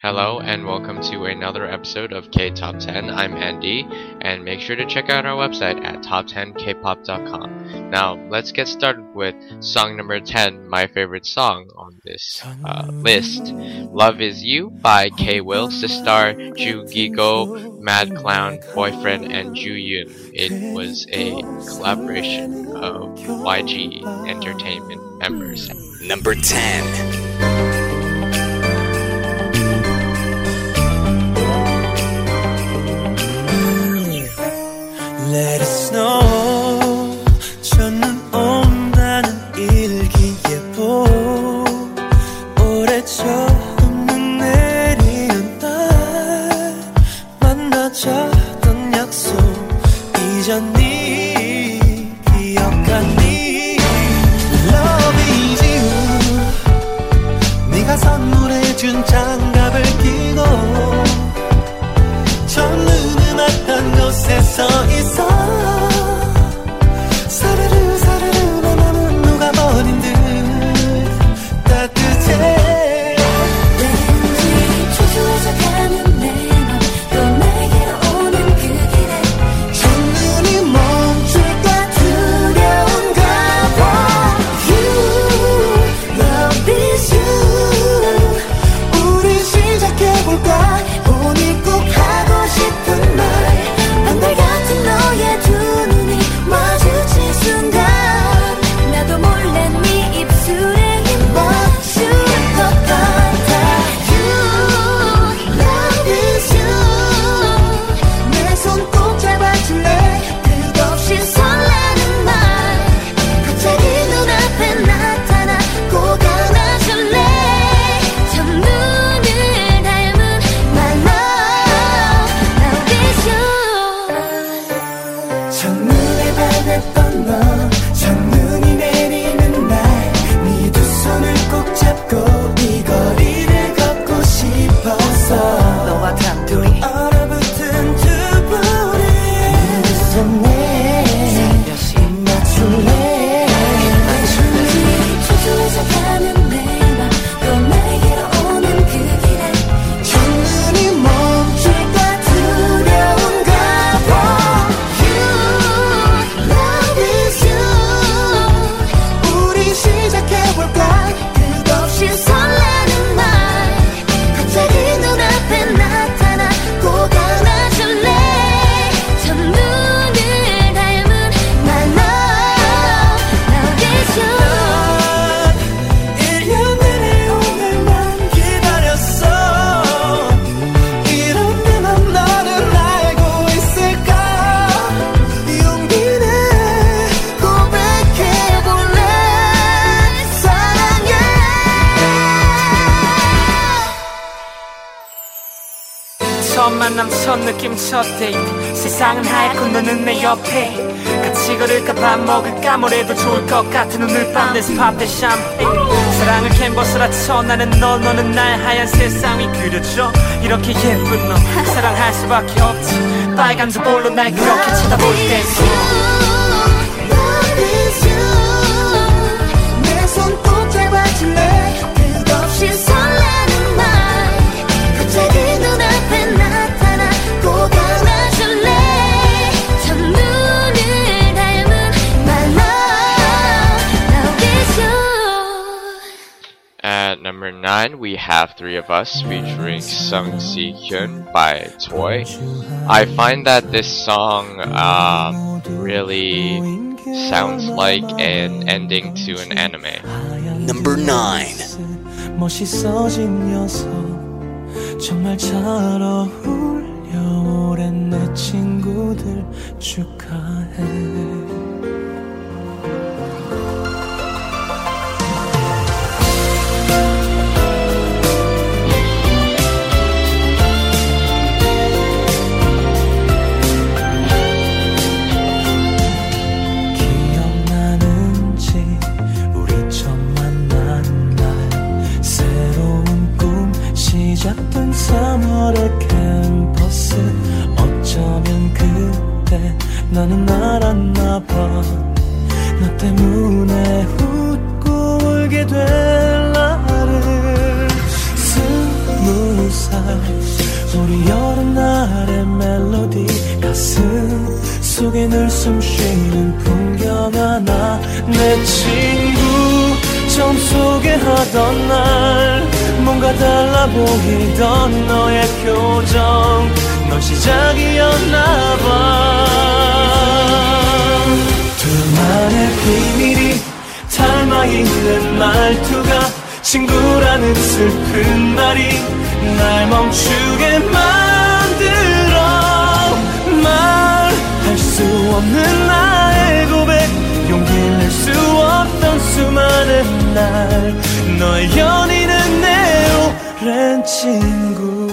Hello and welcome to another episode of K Top 10. I'm Andy, and make sure to check out our website at top10kpop.com. Now, let's get started with song number 10, my favorite song on this uh, list. Love Is You by K Will, Sistar, Ju Gigo, Mad Clown, Boyfriend, and Ju Yoon. It was a collaboration of YG Entertainment members. Number 10. Let it snow 옆에 같이 걸을까 밥 먹을까 뭐래도 좋을 것 같은 오늘 밤. Let's pop the champagne. 사랑을 캔버스라 쳐 나는 너 너는 날 하얀 세상이 그려져 이렇게 예쁜 너 사랑할 수밖에 없지. 빨간 두 볼로 날 그렇게 쳐다볼 때 Love is 9, we have Three of Us featuring Sung Si Hyun by Toy. I find that this song um, really sounds like an ending to an anime. Number 9. 3월의 캠퍼스. 어쩌면 그때 나는 알았나 봐너 때문에 웃고 울게 될 나를 스무 살 우리 여름날의 멜로디. 가슴 속에 늘 숨쉬는 풍경 하나. 내 친구 처음 소개하던 날 뭔가 달라 보이던 너의 표정. 넌 시작이었나 봐. 둘만의 비밀이 닮아 있는 말투가 친구라는 슬픈 말이 날 멈추게 만들어. 말할 수 없는 나의 고백 용기를 낼수 없던 수많은 날 너의 연인은 내 오랜 친구.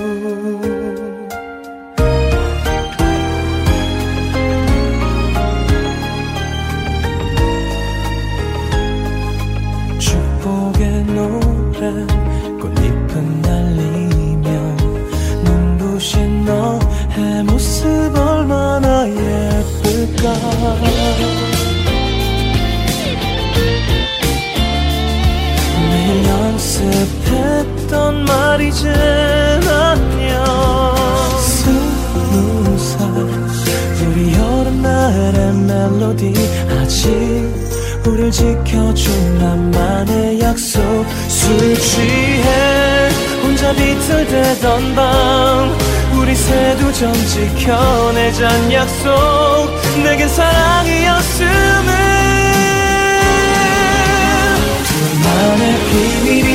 축복의 노래 꽃잎은 날리며 눈부신 너의 모습 얼마나 예쁠까 말이젠 안녕 스무 살 우리 여름날의 멜로디. 아직 우릴 지켜준 나만의 약속. 술 취해 혼자 비틀대던 밤. 우리 새두점 지켜내잔 약속. 내겐 사랑이었음을. 둘만의 비밀이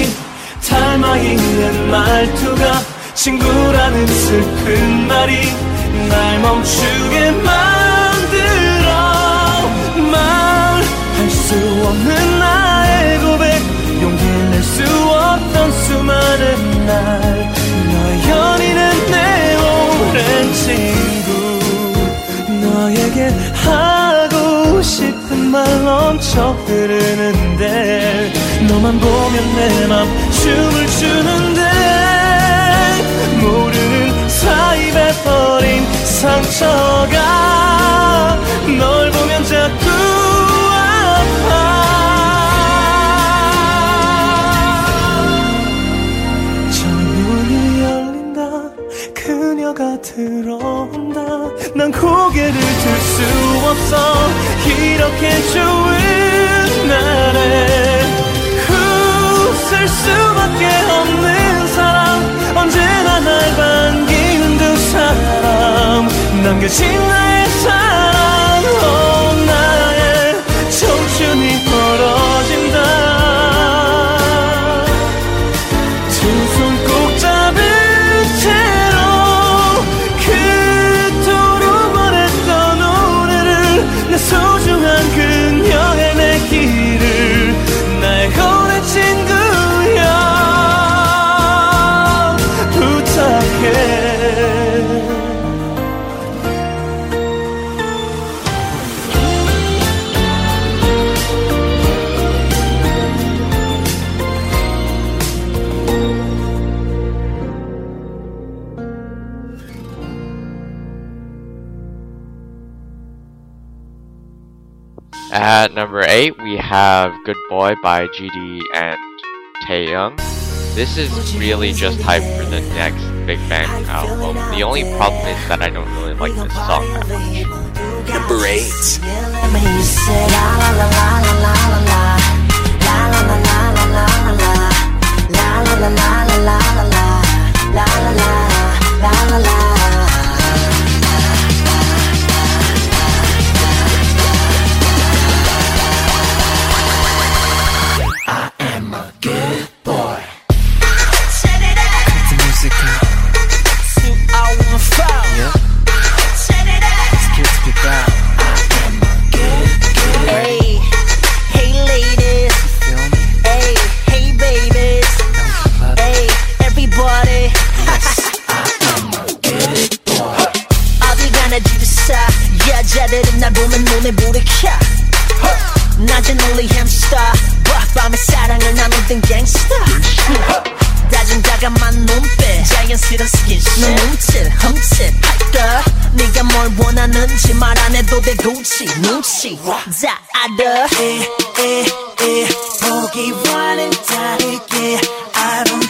닮아있는 말투가 친구라는 슬픈 말이 날 멈추게 만들어. 말할 수 없는 나의 고백 용기를 낼수 없던 수많은 날. 너의 연인은 내 오랜 친구 너에게 하고 싶은 말 넘쳐 흐르는데 너만 보면 내맘 춤을 추는데 모르는 사이 베버린 상처가 널 보면 자꾸 아파. 창문이 열린다 그녀가 들어온다. 난 고개를 들 수 없어. 이렇게 좋은 날에 웃을 수밖에 없는 사람. 언제나 날 반기는 두 사람. 남겨진 나의 사랑 At number 8, we have Good Boy by GD and Taeyong. This is really just hype for the next Big Bang album. The only problem is that I don't really like this song that much. Number 8. 나누던 gangster. 다진 다감한 눈빛 자연 넌 훔칠 훔칠 할까 네가 뭘 원하는지 말 안 해도 돼 굳이 눈치. 다 알아 에에에 다르게 I don't play play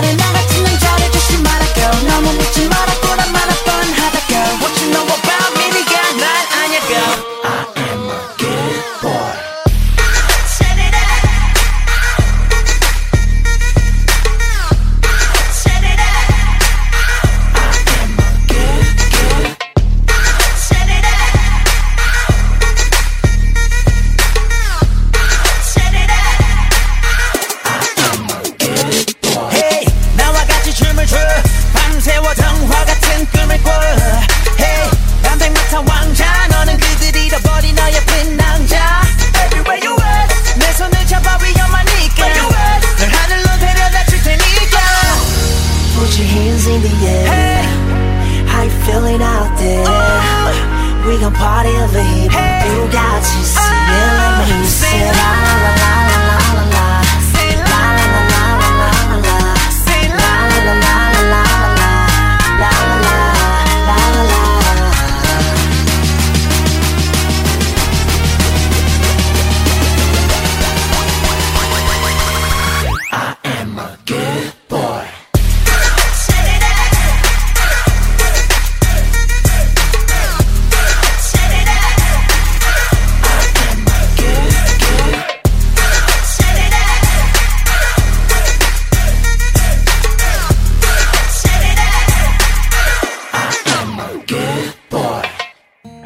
not enough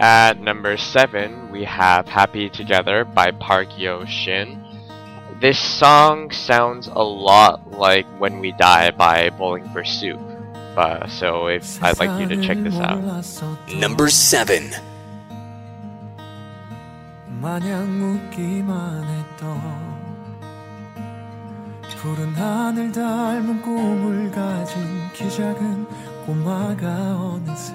At number 7, we have Happy Together by Park Yo Shin. This song sounds a lot like When We Die by Bowling for Soup. Uh, so if I'd like you to check this out. Number 7. 마냥 웃기만 했던 푸른 하늘 닮은 꿈을 가진 키 작은 꼬마가 어느새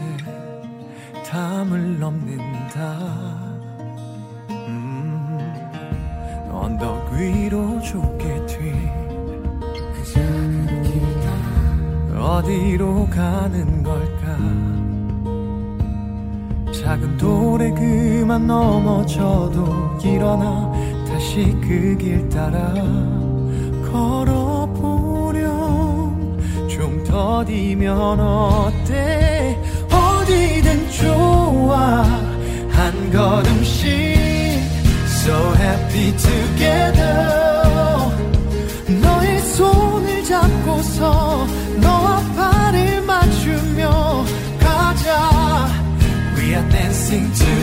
담을 넘는다. 음, 언덕 위로 좁게 튄그 작은 길 어디로 가는 걸까? 작은 돌에 그만 넘어져도 일어나. 다시 그 길 따라 걸어보렴. 좀 더디면 어때 어디든 좋아 한 걸음씩 So happy together 너의 손을 잡고서 너와 발을 맞추며 가자 We are dancing together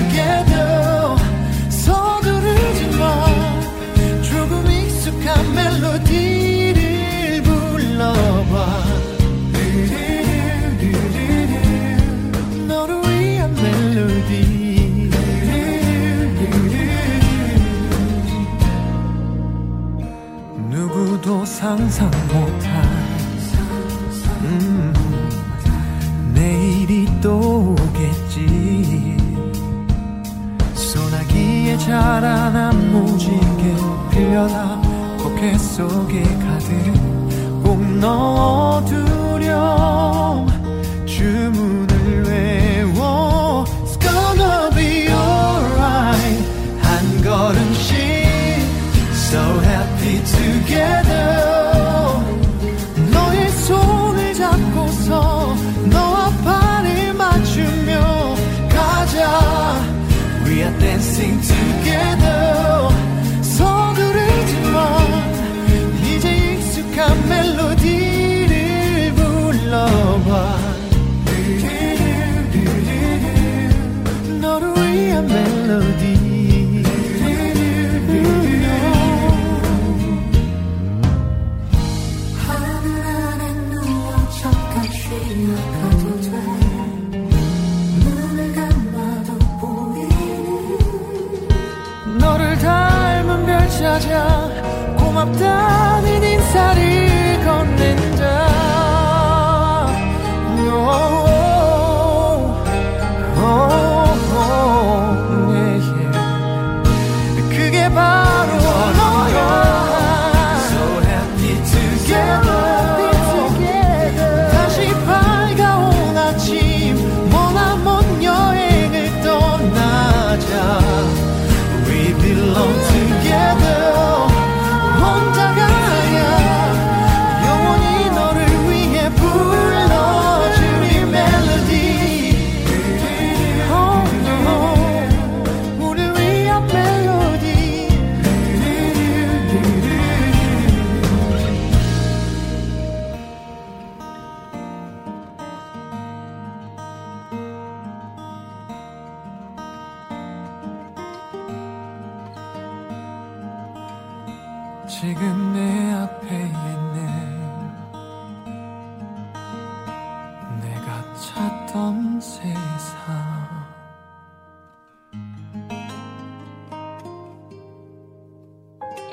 속에 가득 꼭 넣어두 的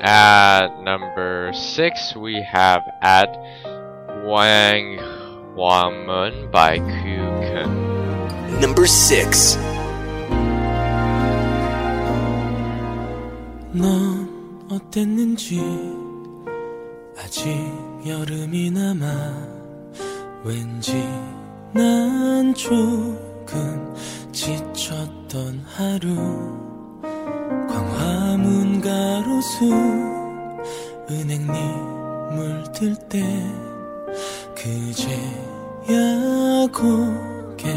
At number 6, we have At Wang Wamun by Kuken. Number 6 넌 어땠는지 아직 여름이 남아 왠지 난 조금 지쳤던 하루 가로수 은행잎 물들 때 그제야 고갤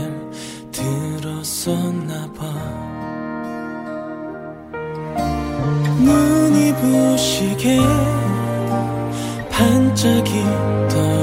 들었었나 봐. 눈이 부시게 반짝이던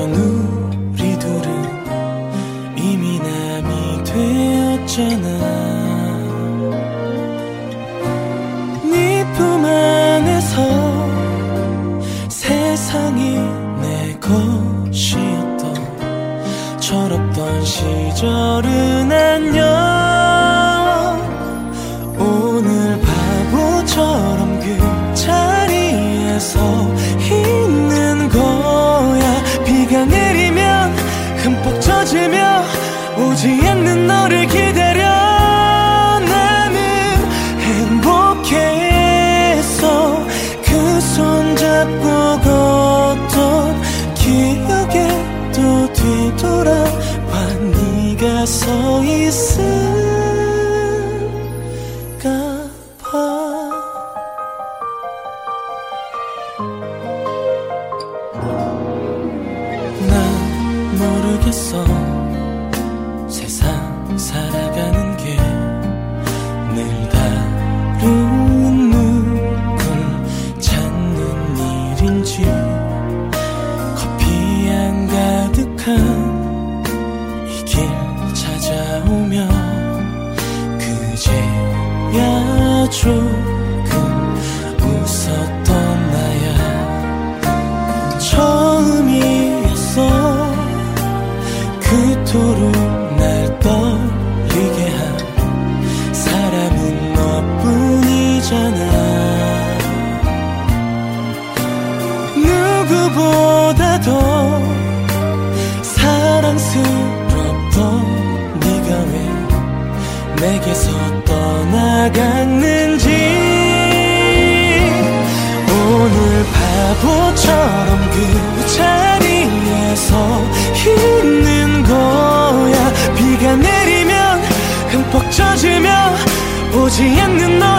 오지 않는 너.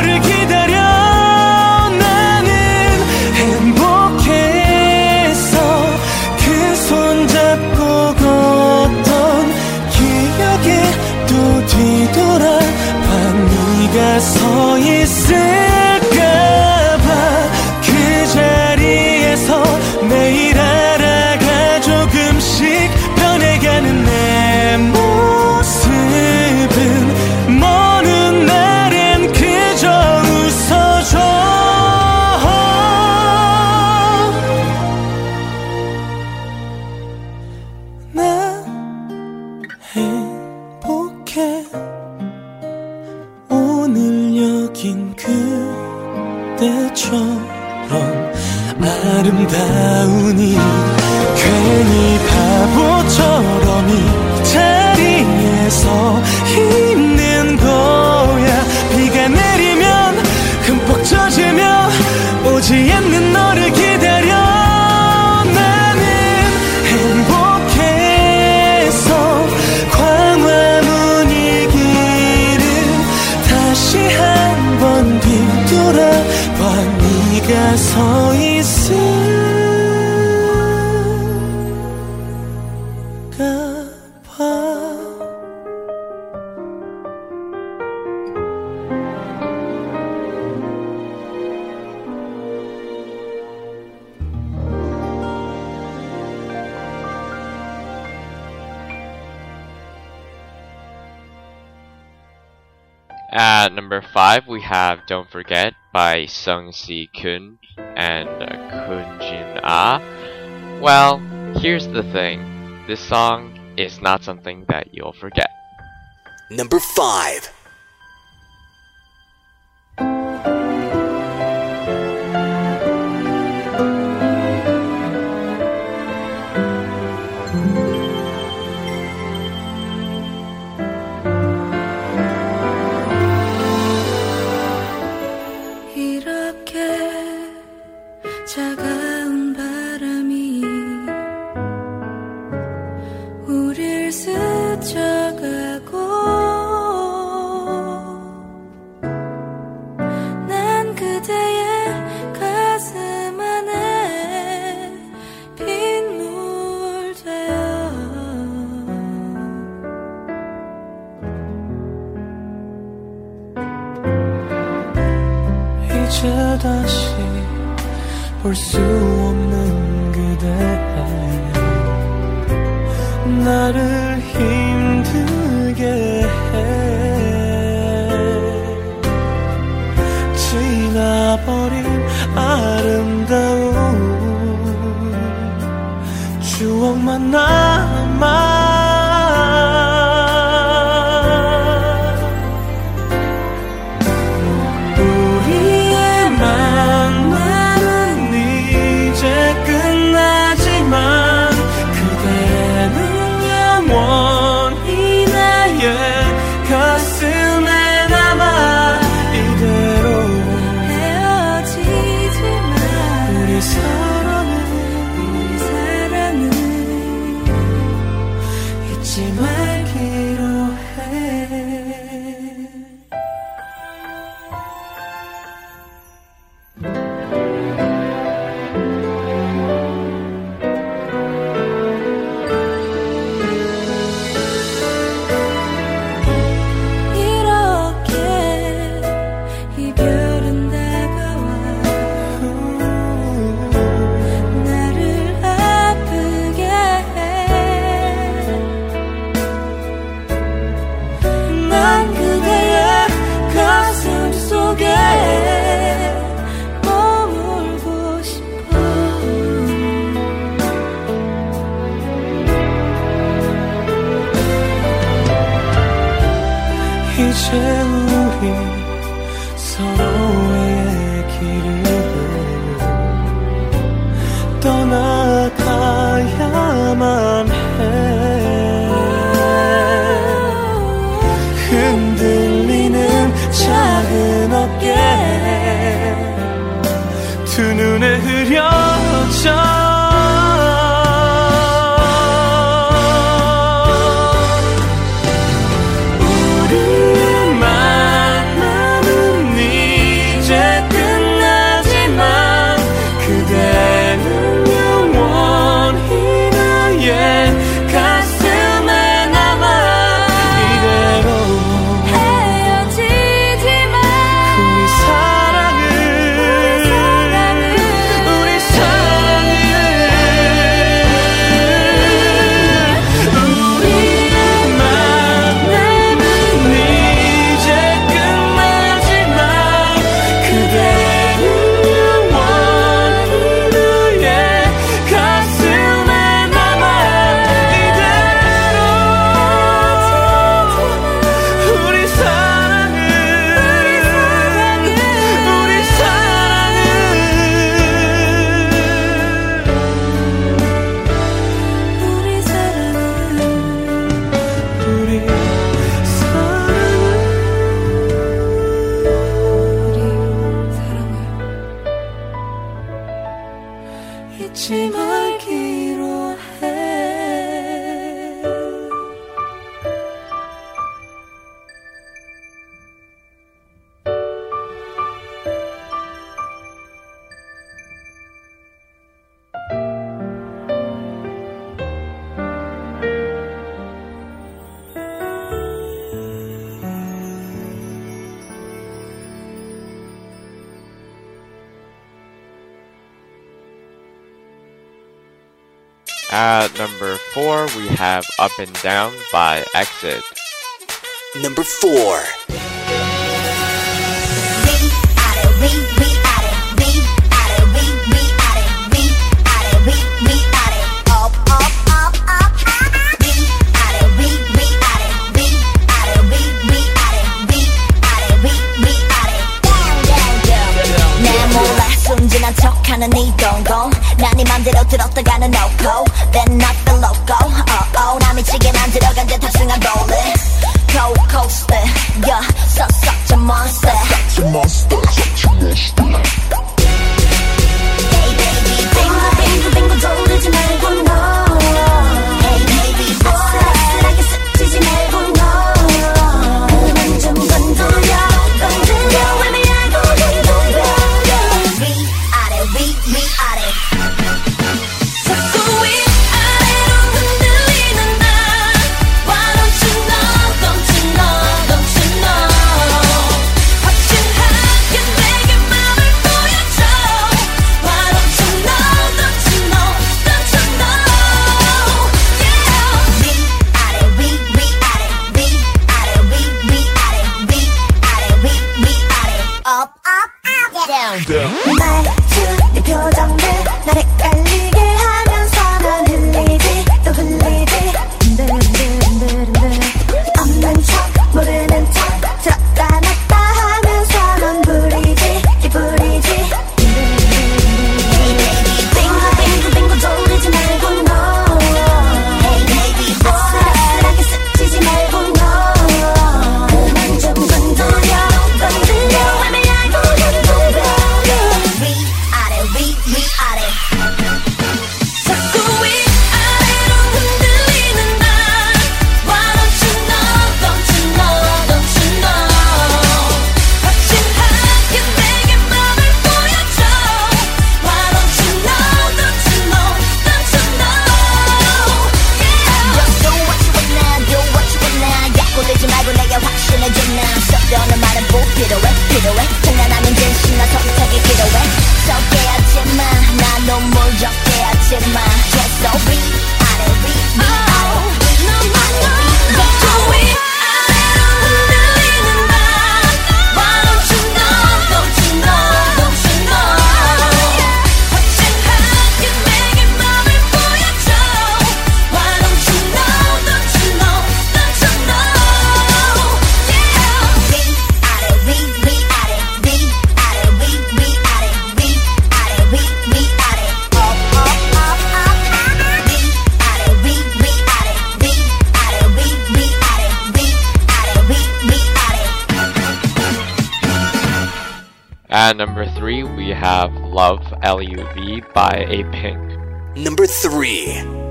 내가 서 있을 5 we have Don't Forget by Sung Si Kun and Kunjin Kun Jin Ah. Well, here's the thing. This song is not something that you'll forget. Number 5 이제 다시 볼 수 없는 그대 나를 힘들게 해. 지나버린 아름다운 추억만 나 Up and Down by Exit. Number 4 난 척하는 이 동공 we have Love LUV by A Pink. Number 3.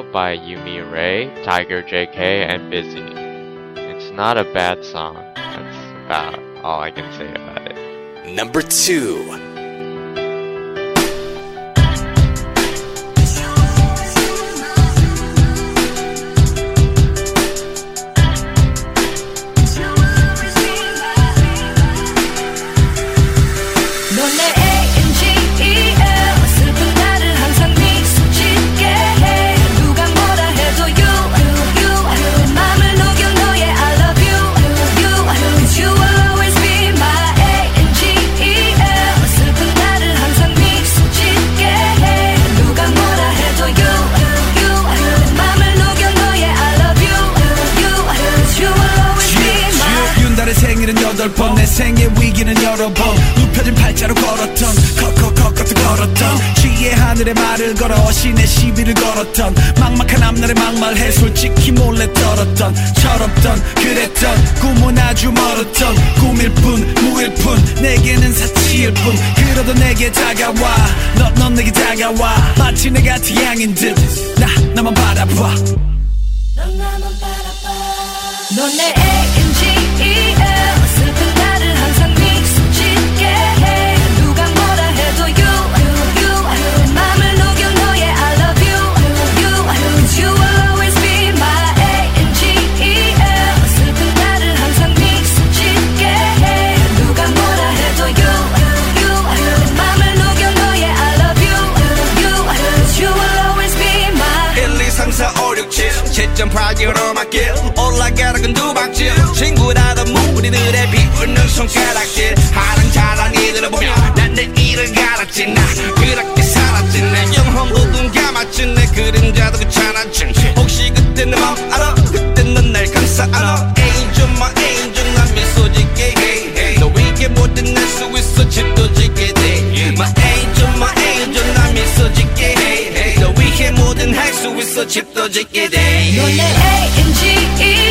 by Yumi Ray, Tiger JK, and Busy. It's not a bad song. That's about all I can say about it. Number two. 걸었던 철없던 그랬던 꿈은 아주 멀었던 꿈일 뿐 무일 뿐 내게는 사치일 뿐 그래도 내게 다가와. 넌, 넌 내게 다가와. 마치 내가 태양인 듯나 나만 바라봐. 넌 나만 바라봐. 넌내 애기 친구라던 무리들의 비웃는 손가락질. 하는 잘한 이들을 보면 난 내 일을 갈았지 나. 그렇게 살았지. 내 영혼 부분 감았지. 내 그림자도 귀찮았지 혹시 그때 내맘 뭐 알아? 그때 넌 날 감싸 안아. Angel my angel 난 미소 짓게. 너에게 뭐든 할수 있어. 집도 짓게 돼. My angel my angel 난 미소 짓게. 너에게 뭐든 할 수 있어. 집도 짓게 돼넌내 A-N-G-E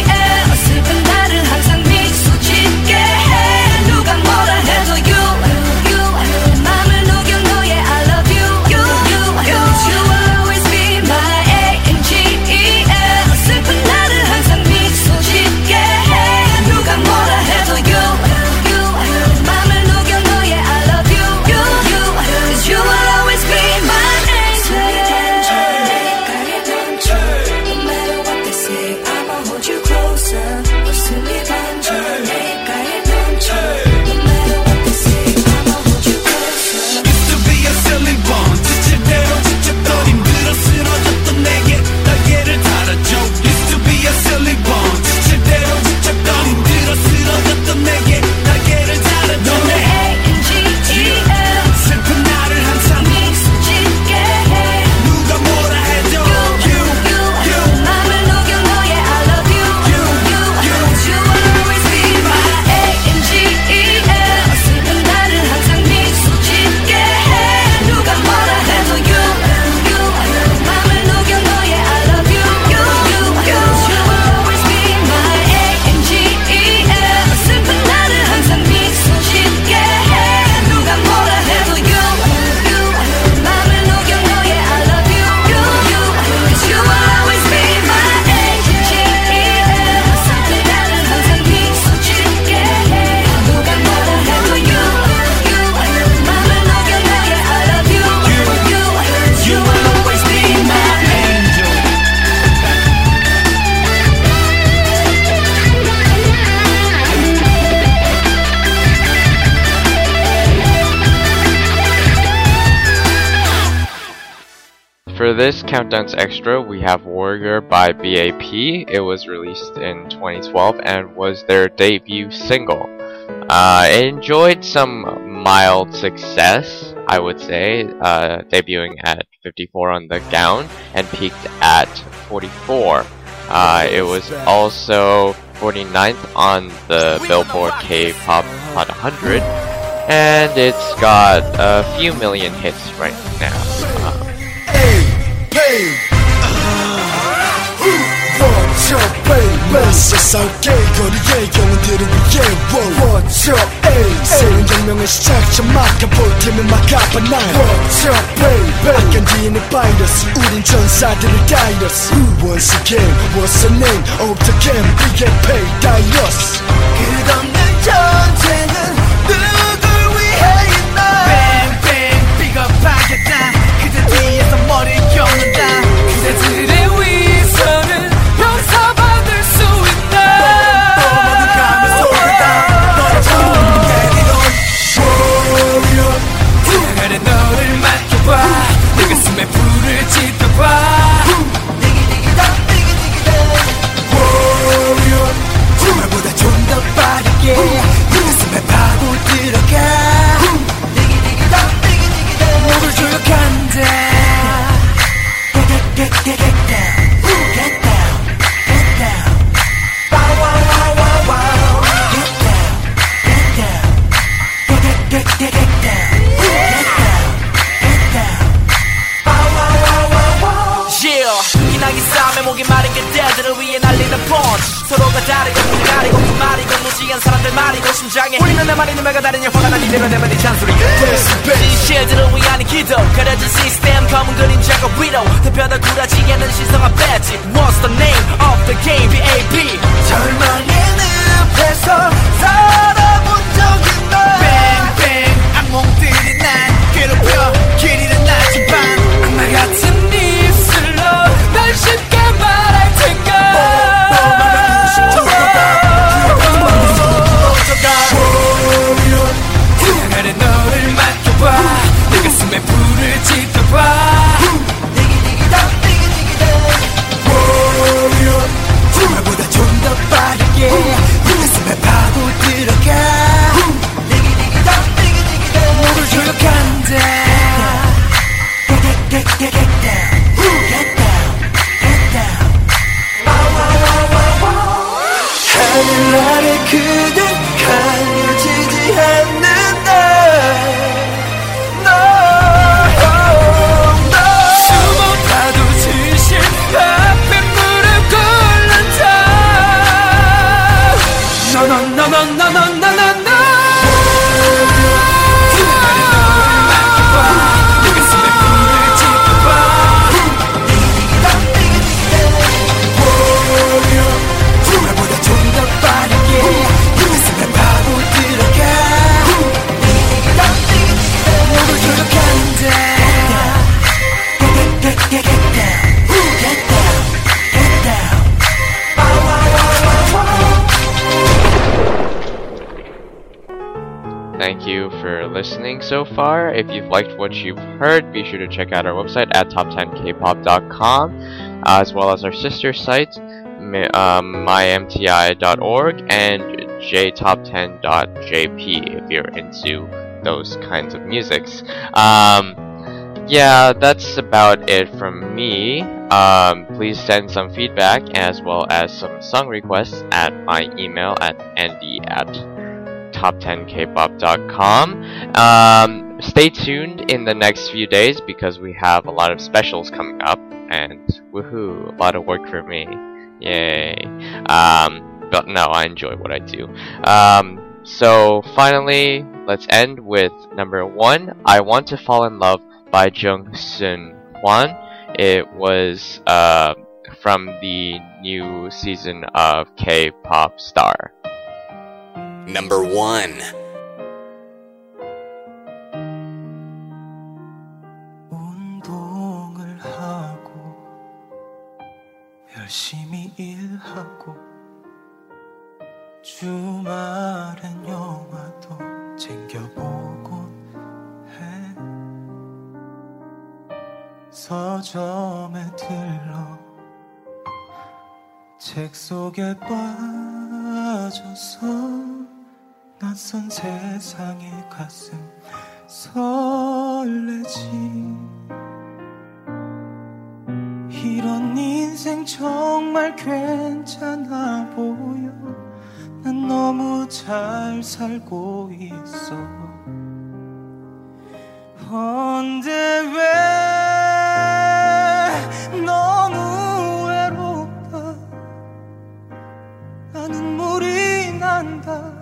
Warrior by BAP. It was released in 2012 and was their debut single. Uh, it enjoyed some mild success, I would say, uh, debuting at 54 on the gown and peaked at 44. Uh, it was also 49th on the Billboard K-Pop Hot 100, and it's got a few million hits right now. What's up, baby 세상계 거리의 영혼들을 위해 wow. What's up, ay 새로운 혁명의 시작점 막아볼 팀을 막아봐 날 What's up, baby 악연지인의 바이러스 우린 전사들의 다이러스 Once again, what's the name of the game We get paid, 다이러스 끝없는 전쟁은 누굴 위해 있나 뱅뱅 비겁하겠다 목이 마른 그대들을 위해 날리는 펀치 서로가 다르고 가리고 그 말이고 무지한 사람들 말이고 심장에. 우리는 내 말이 눈매가 다르냐 화가 난 이대로 내면 네 잔소리. 진실들을 위한 기도. 가려진 시스템 검은 그림자가 위로. 대표다 굴하지 않는 신성한 배지. What's the name of the game? BAP 절망의 늪에서 살아본 적 있나 뱅뱅 악몽들이 날 괴롭혀. 길이는 나지만 악마 같은 입술로 날쉽 let it If you've liked what you've heard, be sure to check out our website at top10kpop.com, uh, as well as our sister sites, mi- um, mymti.org and jtop10.jp if you're into those kinds of musics. Um, yeah, that's about it from me. Um, please send some feedback as well as some song requests at my email at andy at top10kpop.com. Um, stay tuned in the next few days because we have a lot of specials coming up, and woohoo, a lot of work for me. Yay. Um, but no, I enjoy what I do. Um, so finally, let's end with number one I Want to Fall in Love by Jung Sun Hwan. It was uh, from the new season of K pop Star. Number 1. 하고 주말엔 영화도 챙겨보곤 해. 서점에 들러 책 속에 빠져서 낯선 세상에 가슴 설레지 이런 인생 정말 괜찮아 보여. 난 너무 잘 살고 있어. 언제 왜 너무 외롭다? 나는 물이 난다.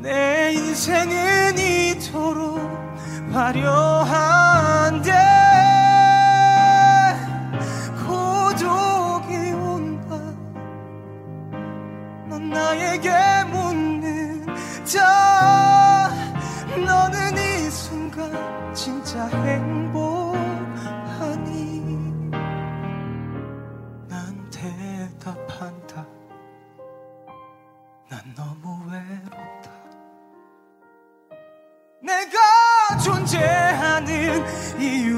내 인생은 이토록 화려한 나에게 묻는다 너는 이 순간 진짜 행복하니? 난 대답한다. 난 너무 외롭다. 내가 존재하는 이유